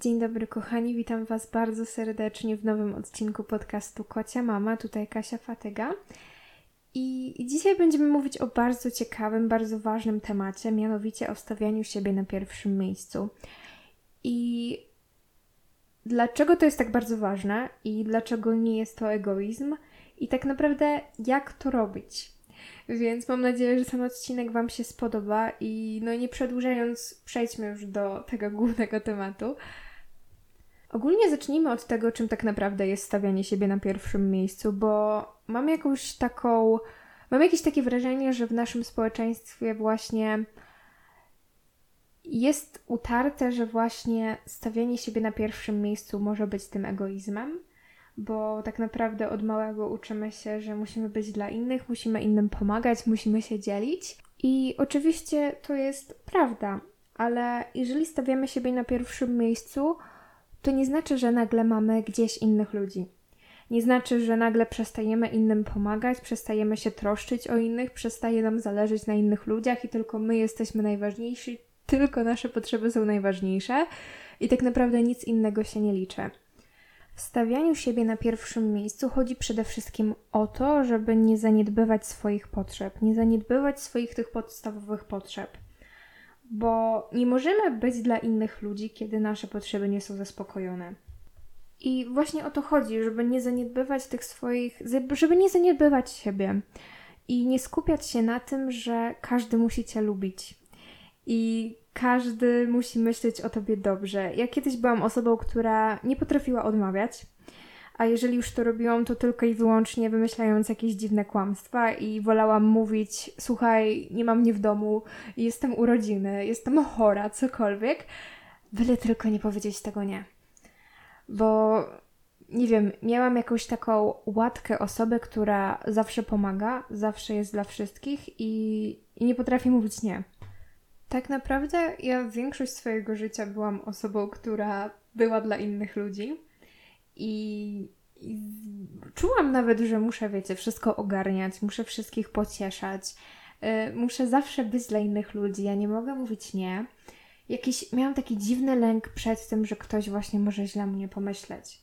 Dzień dobry, kochani, witam Was bardzo serdecznie w nowym odcinku podcastu Kocia Mama. Tutaj Kasia Fatyga. I dzisiaj będziemy mówić o bardzo ciekawym, bardzo ważnym temacie, mianowicie o stawianiu siebie na pierwszym miejscu. I dlaczego to jest tak bardzo ważne i dlaczego nie jest to egoizm i tak naprawdę jak to robić. Więc mam nadzieję, że ten odcinek Wam się spodoba i no nie przedłużając, przejdźmy już do tego głównego tematu. Ogólnie zacznijmy od tego, czym tak naprawdę jest stawianie siebie na pierwszym miejscu, bo mam jakąś taką. Mam jakieś takie wrażenie, że w naszym społeczeństwie właśnie jest utarte, że właśnie stawianie siebie na pierwszym miejscu może być tym egoizmem, bo tak naprawdę od małego uczymy się, że musimy być dla innych, musimy innym pomagać, musimy się dzielić. I oczywiście to jest prawda, ale jeżeli stawiamy siebie na pierwszym miejscu, to nie znaczy, że nagle mamy gdzieś innych ludzi. Nie znaczy, że nagle przestajemy innym pomagać, przestajemy się troszczyć o innych, przestaje nam zależeć na innych ludziach i tylko my jesteśmy najważniejsi, tylko nasze potrzeby są najważniejsze i tak naprawdę nic innego się nie liczy. W stawianiu siebie na pierwszym miejscu chodzi przede wszystkim o to, żeby nie zaniedbywać swoich potrzeb, nie zaniedbywać swoich tych podstawowych potrzeb bo nie możemy być dla innych ludzi, kiedy nasze potrzeby nie są zaspokojone. I właśnie o to chodzi, żeby nie zaniedbywać tych swoich, żeby nie zaniedbywać siebie i nie skupiać się na tym, że każdy musi cię lubić i każdy musi myśleć o tobie dobrze. Ja kiedyś byłam osobą, która nie potrafiła odmawiać a jeżeli już to robiłam, to tylko i wyłącznie wymyślając jakieś dziwne kłamstwa i wolałam mówić: Słuchaj, nie mam mnie w domu, jestem urodziny, jestem chora, cokolwiek, byle tylko nie powiedzieć tego nie. Bo nie wiem, miałam jakąś taką łatkę osobę, która zawsze pomaga, zawsze jest dla wszystkich i, i nie potrafi mówić nie. Tak naprawdę ja większość swojego życia byłam osobą, która była dla innych ludzi i, I, czułam nawet, że muszę, wiecie, wszystko ogarniać, muszę wszystkich pocieszać, yy, muszę zawsze być dla innych ludzi, ja nie mogę mówić nie. Jakiś, miałam taki dziwny lęk przed tym, że ktoś właśnie może źle mnie pomyśleć,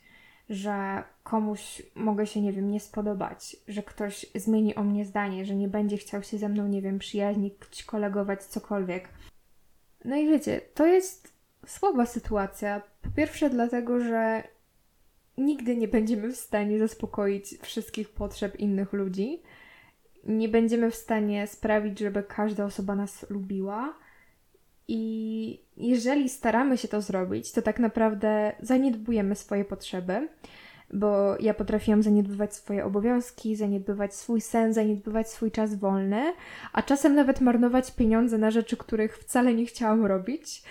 że komuś mogę się, nie wiem, nie spodobać, że ktoś zmieni o mnie zdanie, że nie będzie chciał się ze mną, nie wiem, przyjaźnić, kolegować, cokolwiek. No i wiecie, to jest słaba sytuacja. Po pierwsze, dlatego, że nigdy nie będziemy w stanie zaspokoić wszystkich potrzeb innych ludzi. Nie będziemy w stanie sprawić, żeby każda osoba nas lubiła. I jeżeli staramy się to zrobić, to tak naprawdę zaniedbujemy swoje potrzeby, bo ja potrafiłam zaniedbywać swoje obowiązki, zaniedbywać swój sen, zaniedbywać swój czas wolny, a czasem nawet marnować pieniądze na rzeczy, których wcale nie chciałam robić,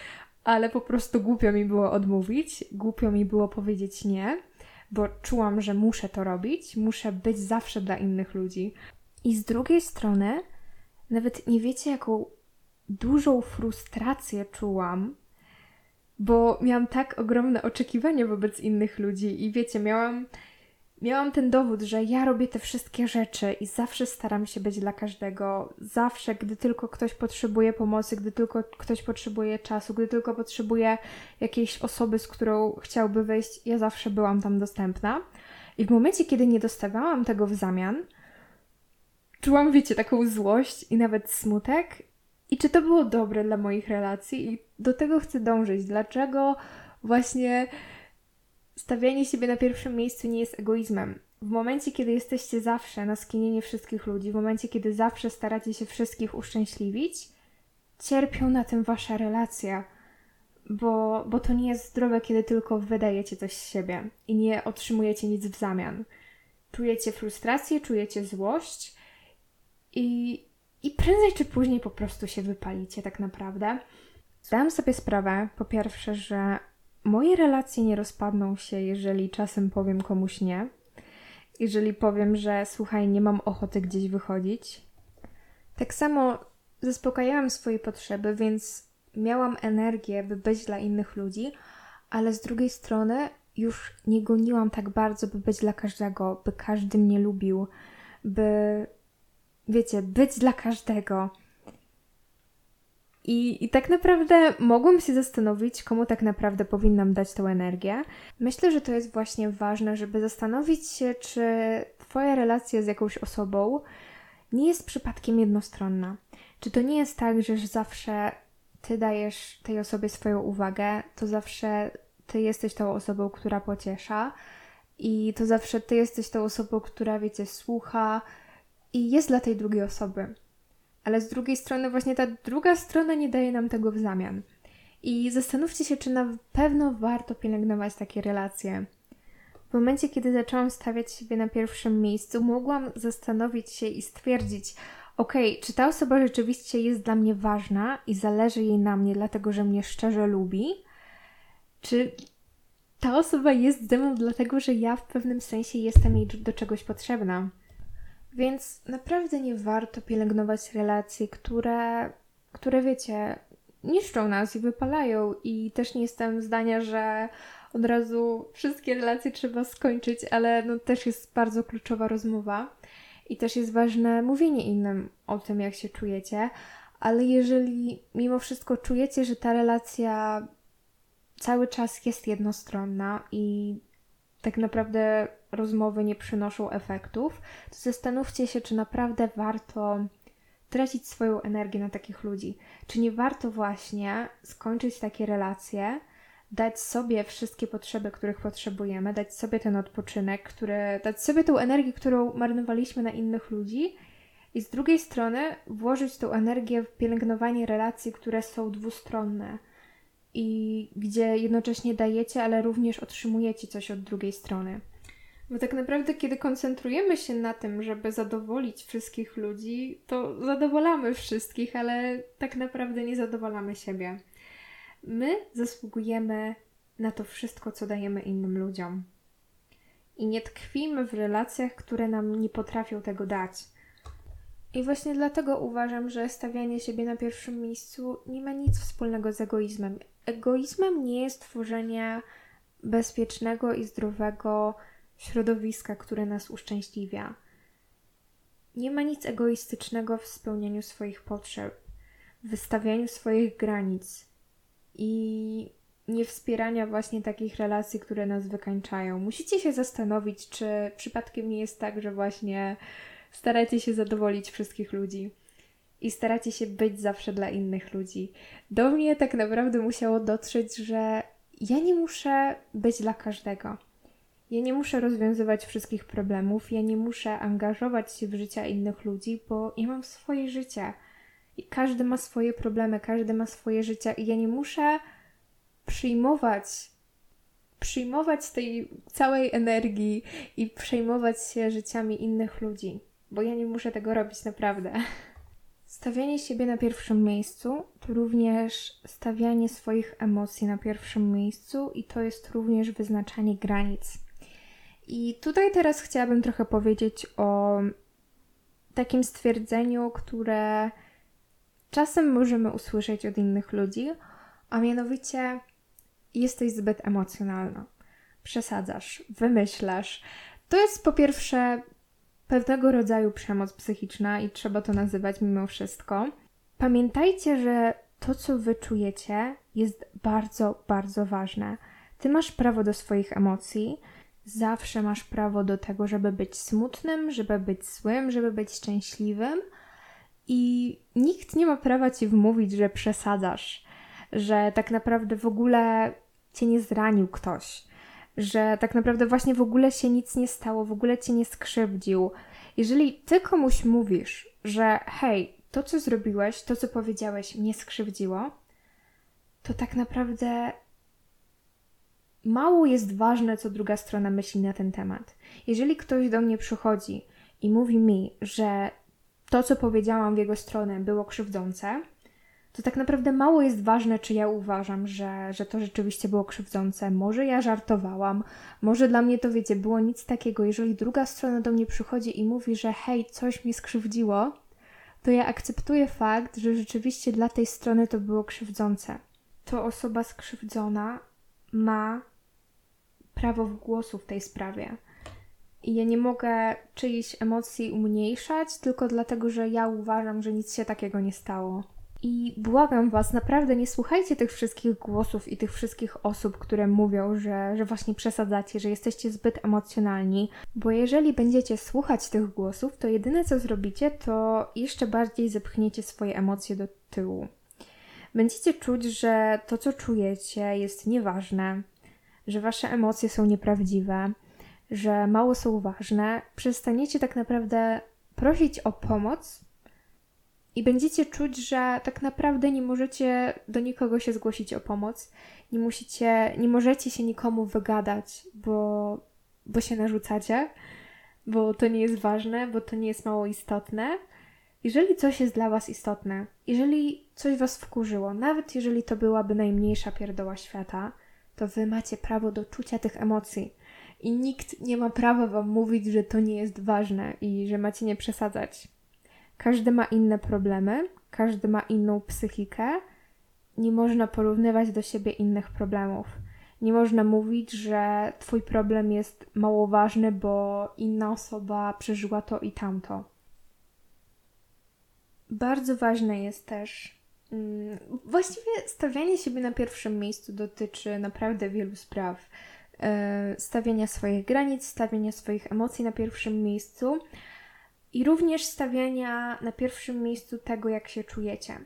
ale po prostu głupio mi było odmówić, głupio mi było powiedzieć nie bo czułam, że muszę to robić, muszę być zawsze dla innych ludzi. I z drugiej strony, nawet nie wiecie, jaką dużą frustrację czułam, bo miałam tak ogromne oczekiwania wobec innych ludzi i wiecie, miałam miałam ten dowód, że ja robię te wszystkie rzeczy i zawsze staram się być dla każdego. Zawsze, gdy tylko ktoś potrzebuje pomocy, gdy tylko ktoś potrzebuje czasu, gdy tylko potrzebuje jakiejś osoby, z którą chciałby wyjść, ja zawsze byłam tam dostępna. I w momencie, kiedy nie dostawałam tego w zamian, czułam, wiecie, taką złość i nawet smutek. I czy to było dobre dla moich relacji? I do tego chcę dążyć. Dlaczego właśnie stawianie siebie na pierwszym miejscu nie jest egoizmem. W momencie, kiedy jesteście zawsze na skinienie wszystkich ludzi, w momencie, kiedy zawsze staracie się wszystkich uszczęśliwić, cierpią na tym wasze relacje, bo, bo to nie jest zdrowe, kiedy tylko wydajecie coś z siebie i nie otrzymujecie nic w zamian. Czujecie frustrację, czujecie złość i, i prędzej czy później po prostu się wypalicie tak naprawdę. Zdałam sobie sprawę, po pierwsze, że moje relacje nie rozpadną się, jeżeli czasem powiem komuś nie. Jeżeli powiem, że słuchaj, nie mam ochoty gdzieś wychodzić. Tak samo zaspokajałam swoje potrzeby, więc miałam energię, by być dla innych ludzi, ale z drugiej strony już nie goniłam tak bardzo, by być dla każdego, by każdy mnie lubił, by, wiecie, być dla każdego. I, I tak naprawdę mogłam się zastanowić, komu tak naprawdę powinnam dać tą energię. Myślę, że to jest właśnie ważne, żeby zastanowić się, czy Twoja relacja z jakąś osobą nie jest przypadkiem jednostronna. Czy to nie jest tak, że zawsze Ty dajesz tej osobie swoją uwagę, to zawsze Ty jesteś tą osobą, która pociesza i to zawsze Ty jesteś tą osobą, która, wiecie, słucha i jest dla tej drugiej osoby ale z drugiej strony właśnie ta druga strona nie daje nam tego w zamian. I zastanówcie się, czy na pewno warto pielęgnować takie relacje. W momencie, kiedy zaczęłam stawiać siebie na pierwszym miejscu, mogłam zastanowić się i stwierdzić, ok, czy ta osoba rzeczywiście jest dla mnie ważna i zależy jej na mnie, dlatego że mnie szczerze lubi, czy ta osoba jest ze mną dlatego, że ja w pewnym sensie jestem jej do czegoś potrzebna. Więc naprawdę nie warto pielęgnować relacji, które, które wiecie, niszczą nas i wypalają. I też nie jestem zdania, że od razu wszystkie relacje trzeba skończyć, ale no też jest bardzo kluczowa rozmowa i też jest ważne mówienie innym o tym, jak się czujecie. Ale jeżeli mimo wszystko czujecie, że ta relacja cały czas jest jednostronna i tak naprawdę rozmowy nie przynoszą efektów, to zastanówcie się, czy naprawdę warto tracić swoją energię na takich ludzi. Czy nie warto właśnie skończyć takie relacje, dać sobie wszystkie potrzeby, których potrzebujemy, dać sobie ten odpoczynek, który, dać sobie tą energię, którą marnowaliśmy na innych ludzi i z drugiej strony włożyć tą energię w pielęgnowanie relacji, które są dwustronne i gdzie jednocześnie dajecie, ale również otrzymujecie coś od drugiej strony. Bo tak naprawdę, kiedy koncentrujemy się na tym, żeby zadowolić wszystkich ludzi, to zadowalamy wszystkich, ale tak naprawdę nie zadowalamy siebie. My zasługujemy na to wszystko, co dajemy innym ludziom. I nie tkwimy w relacjach, które nam nie potrafią tego dać. I właśnie dlatego uważam, że stawianie siebie na pierwszym miejscu nie ma nic wspólnego z egoizmem. Egoizmem nie jest tworzenie bezpiecznego i zdrowego środowiska, które nas uszczęśliwia. Nie ma nic egoistycznego w spełnianiu swoich potrzeb, w wystawianiu swoich granic i nie wspierania właśnie takich relacji, które nas wykańczają. Musicie się zastanowić, czy przypadkiem nie jest tak, że właśnie staracie się zadowolić wszystkich ludzi i staracie się być zawsze dla innych ludzi. Do mnie tak naprawdę musiało dotrzeć, że ja nie muszę być dla każdego. Ja nie muszę rozwiązywać wszystkich problemów, ja nie muszę angażować się w życia innych ludzi, bo ja mam swoje życie. I każdy ma swoje problemy, każdy ma swoje życie, i ja nie muszę przyjmować, przyjmować tej całej energii i przejmować się życiami innych ludzi, bo ja nie muszę tego robić naprawdę. Stawianie siebie na pierwszym miejscu to również stawianie swoich emocji na pierwszym miejscu, i to jest również wyznaczanie granic. I tutaj teraz chciałabym trochę powiedzieć o takim stwierdzeniu, które czasem możemy usłyszeć od innych ludzi, a mianowicie jesteś zbyt emocjonalna, przesadzasz, wymyślasz. To jest po pierwsze pewnego rodzaju przemoc psychiczna i trzeba to nazywać mimo wszystko. Pamiętajcie, że to, co wy czujecie, jest bardzo, bardzo ważne. Ty masz prawo do swoich emocji, zawsze masz prawo do tego, żeby być smutnym, żeby być złym, żeby być szczęśliwym. I nikt nie ma prawa ci wmówić, że przesadzasz, że tak naprawdę w ogóle cię nie zranił ktoś, że tak naprawdę właśnie w ogóle się nic nie stało, w ogóle cię nie skrzywdził. Jeżeli ty komuś mówisz, że hej, to co zrobiłeś, to co powiedziałeś mnie skrzywdziło, to tak naprawdę mało jest ważne, co druga strona myśli na ten temat. Jeżeli ktoś do mnie przychodzi i mówi mi, że to, co powiedziałam w jego stronę, było krzywdzące, to tak naprawdę mało jest ważne, czy ja uważam, że, że to rzeczywiście było krzywdzące. Może ja żartowałam, może dla mnie to, wiecie, było nic takiego. Jeżeli druga strona do mnie przychodzi i mówi, że hej, coś mi skrzywdziło, to ja akceptuję fakt, że rzeczywiście dla tej strony to było krzywdzące. To osoba skrzywdzona ma prawo w głosu w tej sprawie. I ja nie mogę czyichś emocji umniejszać tylko dlatego, że ja uważam, że nic się takiego nie stało. I błagam Was, naprawdę nie słuchajcie tych wszystkich głosów i tych wszystkich osób, które mówią, że, że właśnie przesadzacie, że jesteście zbyt emocjonalni, bo jeżeli będziecie słuchać tych głosów, to jedyne co zrobicie, to jeszcze bardziej zepchniecie swoje emocje do tyłu. Będziecie czuć, że to, co czujecie, jest nieważne, że Wasze emocje są nieprawdziwe, że mało są ważne. Przestaniecie tak naprawdę prosić o pomoc i będziecie czuć, że tak naprawdę nie możecie do nikogo się zgłosić o pomoc, nie musicie, nie możecie się nikomu wygadać, bo, bo się narzucacie, bo to nie jest ważne, bo to nie jest mało istotne. Jeżeli coś jest dla Was istotne, jeżeli coś Was wkurzyło, nawet jeżeli to byłaby najmniejsza pierdoła świata, to Wy macie prawo do czucia tych emocji. I nikt nie ma prawa Wam mówić, że to nie jest ważne i że macie nie przesadzać. Każdy ma inne problemy, każdy ma inną psychikę. Nie można porównywać do siebie innych problemów. Nie można mówić, że Twój problem jest mało ważny, bo inna osoba przeżyła to i tamto. Bardzo ważne jest też. Mm, właściwie stawianie siebie na pierwszym miejscu dotyczy naprawdę wielu spraw. E, stawiania swoich granic, stawiania swoich emocji na pierwszym miejscu i również stawiania na pierwszym miejscu tego, jak się czujecie.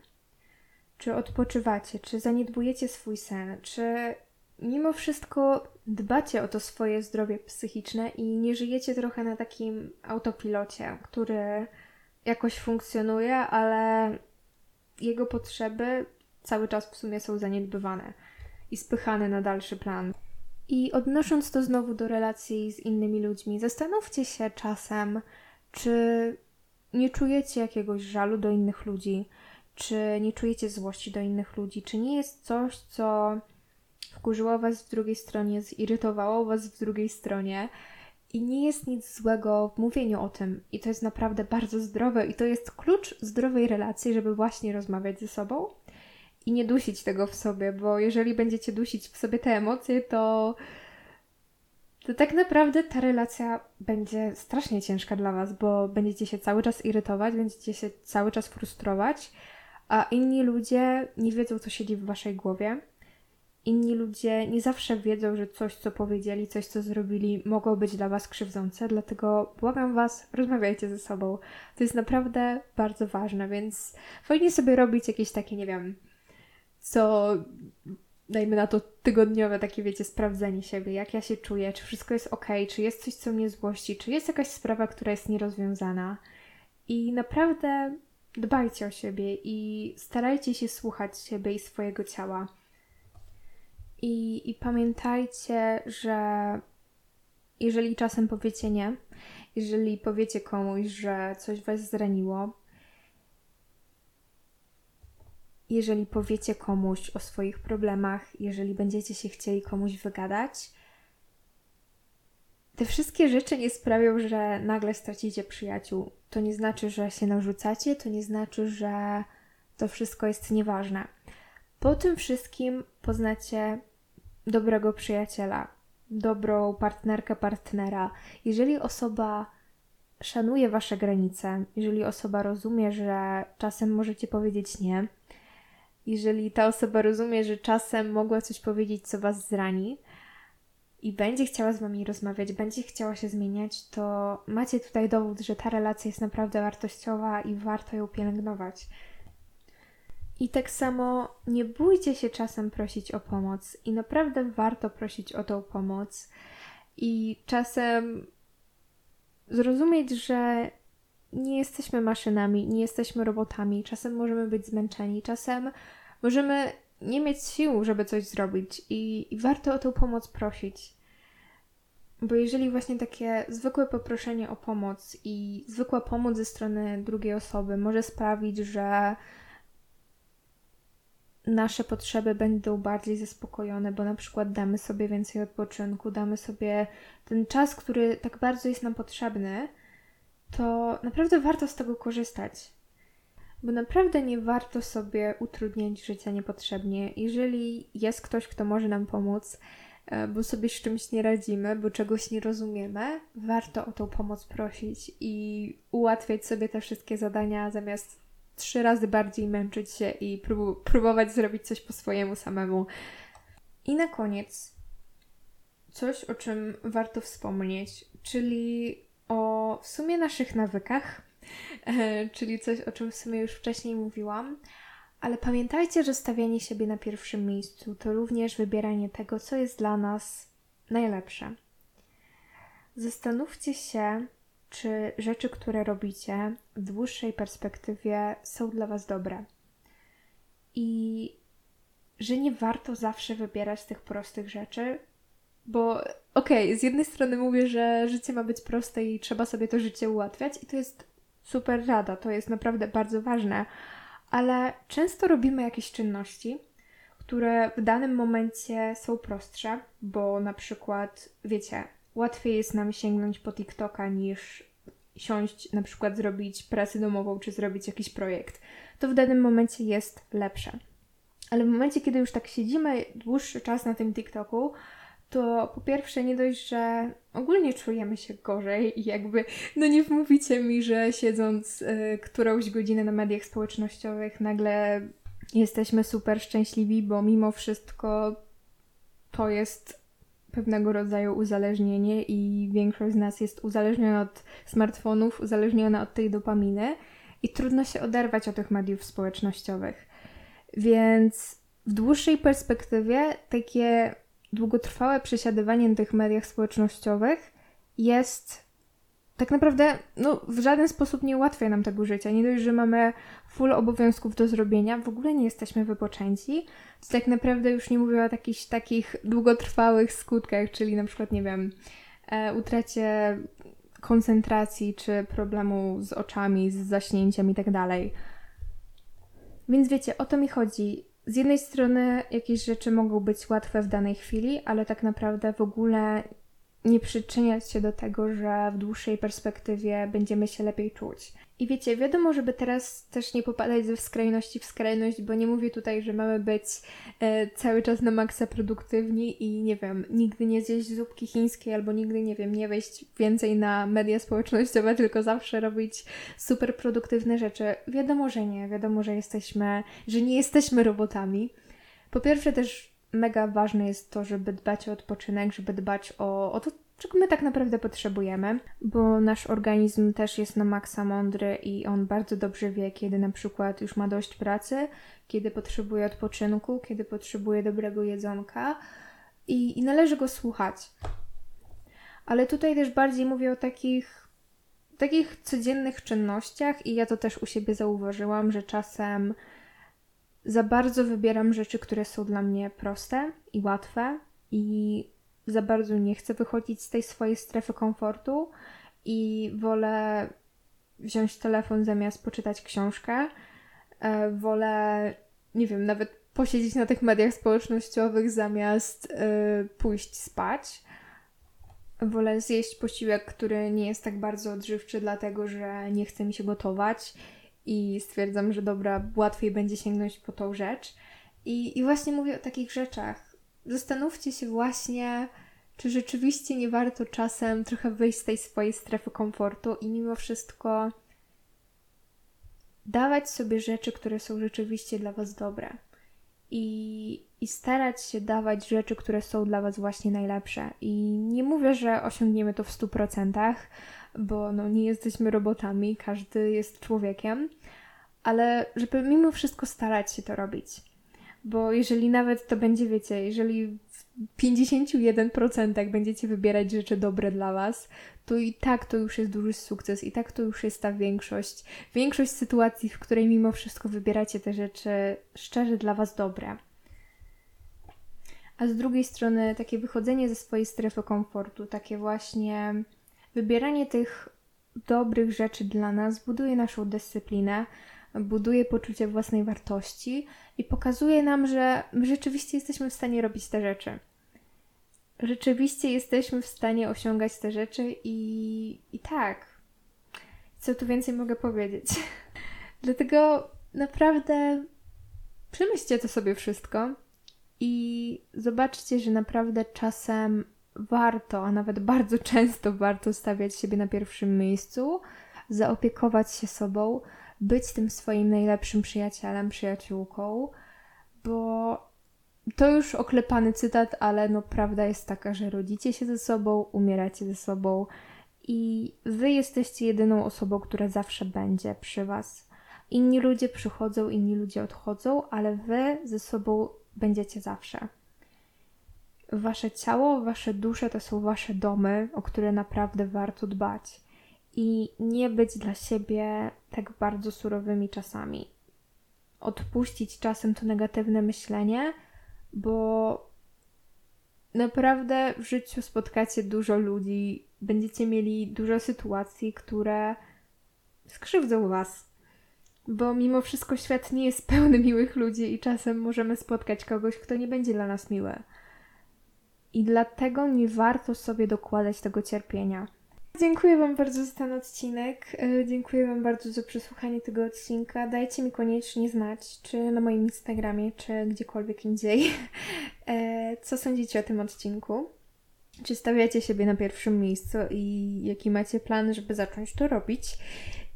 Czy odpoczywacie, czy zaniedbujecie swój sen, czy mimo wszystko dbacie o to swoje zdrowie psychiczne i nie żyjecie trochę na takim autopilocie, który jakoś funkcjonuje, ale jego potrzeby cały czas w sumie są zaniedbywane i spychane na dalszy plan. I odnosząc to znowu do relacji z innymi ludźmi, zastanówcie się czasem, czy nie czujecie jakiegoś żalu do innych ludzi, czy nie czujecie złości do innych ludzi, czy nie jest coś, co wkurzyło was w drugiej stronie, zirytowało was w drugiej stronie. I nie jest nic złego w mówieniu o tym. I to jest naprawdę bardzo zdrowe. I to jest klucz zdrowej relacji, żeby właśnie rozmawiać ze sobą i nie dusić tego w sobie, bo jeżeli będziecie dusić w sobie te emocje, to, to tak naprawdę ta relacja będzie strasznie ciężka dla Was, bo będziecie się cały czas irytować, będziecie się cały czas frustrować, a inni ludzie nie wiedzą, co siedzi w Waszej głowie. Inni ludzie nie zawsze wiedzą, że coś, co powiedzieli, coś, co zrobili, mogło być dla Was krzywdzące, dlatego błagam Was, rozmawiajcie ze sobą. To jest naprawdę bardzo ważne, więc fajnie sobie robić jakieś takie, nie wiem, co dajmy na to tygodniowe takie, wiecie, sprawdzenie siebie, jak ja się czuję, czy wszystko jest ok, czy jest coś, co mnie złości, czy jest jakaś sprawa, która jest nierozwiązana. I naprawdę dbajcie o siebie i starajcie się słuchać siebie i swojego ciała. I, I pamiętajcie, że jeżeli czasem powiecie nie, jeżeli powiecie komuś, że coś was zraniło, jeżeli powiecie komuś o swoich problemach, jeżeli będziecie się chcieli komuś wygadać, te wszystkie rzeczy nie sprawią, że nagle stracicie przyjaciół. To nie znaczy, że się narzucacie, to nie znaczy, że to wszystko jest nieważne. Po tym wszystkim poznacie dobrego przyjaciela, dobrą partnerkę, partnera. Jeżeli osoba szanuje wasze granice, jeżeli osoba rozumie, że czasem możecie powiedzieć nie, jeżeli ta osoba rozumie, że czasem mogła coś powiedzieć, co was zrani i będzie chciała z wami rozmawiać, będzie chciała się zmieniać, to macie tutaj dowód, że ta relacja jest naprawdę wartościowa i warto ją pielęgnować. I tak samo nie bójcie się czasem prosić o pomoc i naprawdę warto prosić o tą pomoc. I czasem zrozumieć, że nie jesteśmy maszynami, nie jesteśmy robotami. Czasem możemy być zmęczeni, czasem możemy nie mieć sił, żeby coś zrobić i, i warto o tą pomoc prosić. Bo jeżeli właśnie takie zwykłe poproszenie o pomoc i zwykła pomoc ze strony drugiej osoby może sprawić, że nasze potrzeby będą bardziej zaspokojone, bo na przykład damy sobie więcej odpoczynku, damy sobie ten czas, który tak bardzo jest nam potrzebny, to naprawdę warto z tego korzystać. Bo naprawdę nie warto sobie utrudniać życia niepotrzebnie. Jeżeli jest ktoś, kto może nam pomóc, e, bo sobie z czymś nie radzimy, bo czegoś nie rozumiemy, warto o tą pomoc prosić i ułatwiać sobie te wszystkie zadania zamiast trzy razy bardziej męczyć się i prób próbować zrobić coś po swojemu samemu. I na koniec coś, o czym warto wspomnieć, czyli o w sumie naszych nawykach, czyli coś, o czym w sumie już wcześniej mówiłam. Ale pamiętajcie, że stawianie siebie na pierwszym miejscu to również wybieranie tego, co jest dla nas najlepsze. Zastanówcie się, czy rzeczy, które robicie w dłuższej perspektywie są dla Was dobre. I że nie warto zawsze wybierać tych prostych rzeczy, bo okej, okay, z jednej strony mówię, że życie ma być proste i trzeba sobie to życie ułatwiać, i to jest super rada, to jest naprawdę bardzo ważne, ale często robimy jakieś czynności, które w danym momencie są prostsze, bo na przykład, wiecie, łatwiej jest nam sięgnąć po TikToka niż siąść, na przykład zrobić pracę domową czy zrobić jakiś projekt. To w danym momencie jest lepsze. Ale w momencie, kiedy już tak siedzimy dłuższy czas na tym TikToku, to po pierwsze nie dość, że ogólnie czujemy się gorzej i jakby, no nie wmówicie mi, że siedząc y, którąś godzinę na mediach społecznościowych nagle jesteśmy super szczęśliwi, bo mimo wszystko to jest pewnego rodzaju uzależnienie i większość z nas jest uzależniona od smartfonów, uzależniona od tej dopaminy i trudno się oderwać od tych mediów społecznościowych. Więc w dłuższej perspektywie takie długotrwałe przesiadywanie na tych mediach społecznościowych jest tak naprawdę no, w żaden sposób nie ułatwia nam tego życia. Nie dość, że mamy full obowiązków do zrobienia, w ogóle nie jesteśmy wypoczęci, to tak naprawdę już nie mówię o jakichś takich długotrwałych skutkach, czyli na przykład, nie wiem, e, utracie koncentracji, czy problemu z oczami, z zaśnięciem i tak. Więc wiecie, o to mi chodzi. Z jednej strony jakieś rzeczy mogą być łatwe w danej chwili, ale tak naprawdę w ogóle nie przyczyniać się do tego, że w dłuższej perspektywie będziemy się lepiej czuć. I wiecie, wiadomo, żeby teraz też nie popadać ze skrajności w skrajność, bo nie mówię tutaj, że mamy być e, cały czas na maksa produktywni i nie wiem, nigdy nie zjeść zupki chińskiej albo nigdy, nie wiem, nie wejść więcej na media społecznościowe, tylko zawsze robić super produktywne rzeczy. Wiadomo, że nie, wiadomo, że jesteśmy, że nie jesteśmy robotami. Po pierwsze też mega ważne jest to, żeby dbać o odpoczynek, żeby dbać o, o to, czego my tak naprawdę potrzebujemy, bo nasz organizm też jest na maksa mądry i on bardzo dobrze wie, kiedy na przykład już ma dość pracy, kiedy potrzebuje odpoczynku, kiedy potrzebuje dobrego jedzonka i, i należy go słuchać. Ale tutaj też bardziej mówię o takich, takich codziennych czynnościach i ja to też u siebie zauważyłam, że czasem za bardzo wybieram rzeczy, które są dla mnie proste i łatwe i za bardzo nie chcę wychodzić z tej swojej strefy komfortu i wolę wziąć telefon zamiast poczytać książkę. E, wolę, nie wiem, nawet posiedzieć na tych mediach społecznościowych zamiast e, pójść spać. Wolę zjeść posiłek, który nie jest tak bardzo odżywczy, dlatego że nie chce mi się gotować i stwierdzam, że dobra, łatwiej będzie sięgnąć po tą rzecz. I, I właśnie mówię o takich rzeczach. Zastanówcie się właśnie, czy rzeczywiście nie warto czasem trochę wyjść z tej swojej strefy komfortu i mimo wszystko dawać sobie rzeczy, które są rzeczywiście dla Was dobre. I, I starać się dawać rzeczy, które są dla Was właśnie najlepsze. I nie mówię, że osiągniemy to w 100%, bo no, nie jesteśmy robotami, każdy jest człowiekiem, ale żeby mimo wszystko starać się to robić. Bo jeżeli nawet to będzie, wiecie, jeżeli w 51% będziecie wybierać rzeczy dobre dla Was, to i tak to już jest duży sukces, i tak to już jest ta większość. Większość sytuacji, w której mimo wszystko wybieracie te rzeczy szczerze dla Was dobre. A z drugiej strony, takie wychodzenie ze swojej strefy komfortu, takie właśnie Wybieranie tych dobrych rzeczy dla nas buduje naszą dyscyplinę, buduje poczucie własnej wartości i pokazuje nam, że my rzeczywiście jesteśmy w stanie robić te rzeczy. Rzeczywiście jesteśmy w stanie osiągać te rzeczy i, i tak. Co tu więcej mogę powiedzieć? Dlatego naprawdę przemyślcie to sobie wszystko i zobaczcie, że naprawdę czasem warto, a nawet bardzo często warto stawiać siebie na pierwszym miejscu, zaopiekować się sobą, być tym swoim najlepszym przyjacielem, przyjaciółką, bo to już oklepany cytat, ale no prawda jest taka, że rodzicie się ze sobą, umieracie ze sobą i wy jesteście jedyną osobą, która zawsze będzie przy was. Inni ludzie przychodzą, inni ludzie odchodzą, ale wy ze sobą będziecie zawsze. Wasze ciało, wasze dusze to są wasze domy, o które naprawdę warto dbać i nie być dla siebie tak bardzo surowymi czasami. Odpuścić czasem to negatywne myślenie, bo naprawdę w życiu spotkacie dużo ludzi, będziecie mieli dużo sytuacji, które skrzywdzą was. Bo mimo wszystko świat nie jest pełny miłych ludzi i czasem możemy spotkać kogoś, kto nie będzie dla nas miły. I dlatego nie warto sobie dokładać tego cierpienia. Dziękuję Wam bardzo za ten odcinek. E, dziękuję Wam bardzo za przesłuchanie tego odcinka. Dajcie mi koniecznie znać, czy na moim Instagramie, czy gdziekolwiek indziej, e, co sądzicie o tym odcinku. Czy stawiacie siebie na pierwszym miejscu i jaki macie plan, żeby zacząć to robić.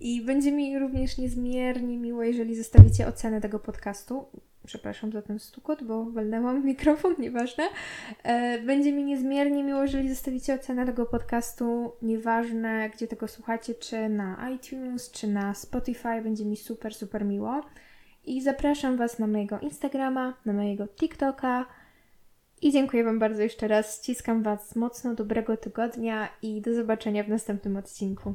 I będzie mi również niezmiernie miło, jeżeli zostawicie ocenę tego podcastu przepraszam za ten stukot, bo walnęłam mikrofon, nieważne. E, będzie mi niezmiernie miło, jeżeli zostawicie ocenę tego podcastu, nieważne gdzie tego słuchacie, czy na iTunes, czy na Spotify, będzie mi super, super miło. I zapraszam Was na mojego Instagrama, na mojego TikToka. I dziękuję Wam bardzo jeszcze raz. Ściskam Was mocno, dobrego tygodnia i do zobaczenia w następnym odcinku.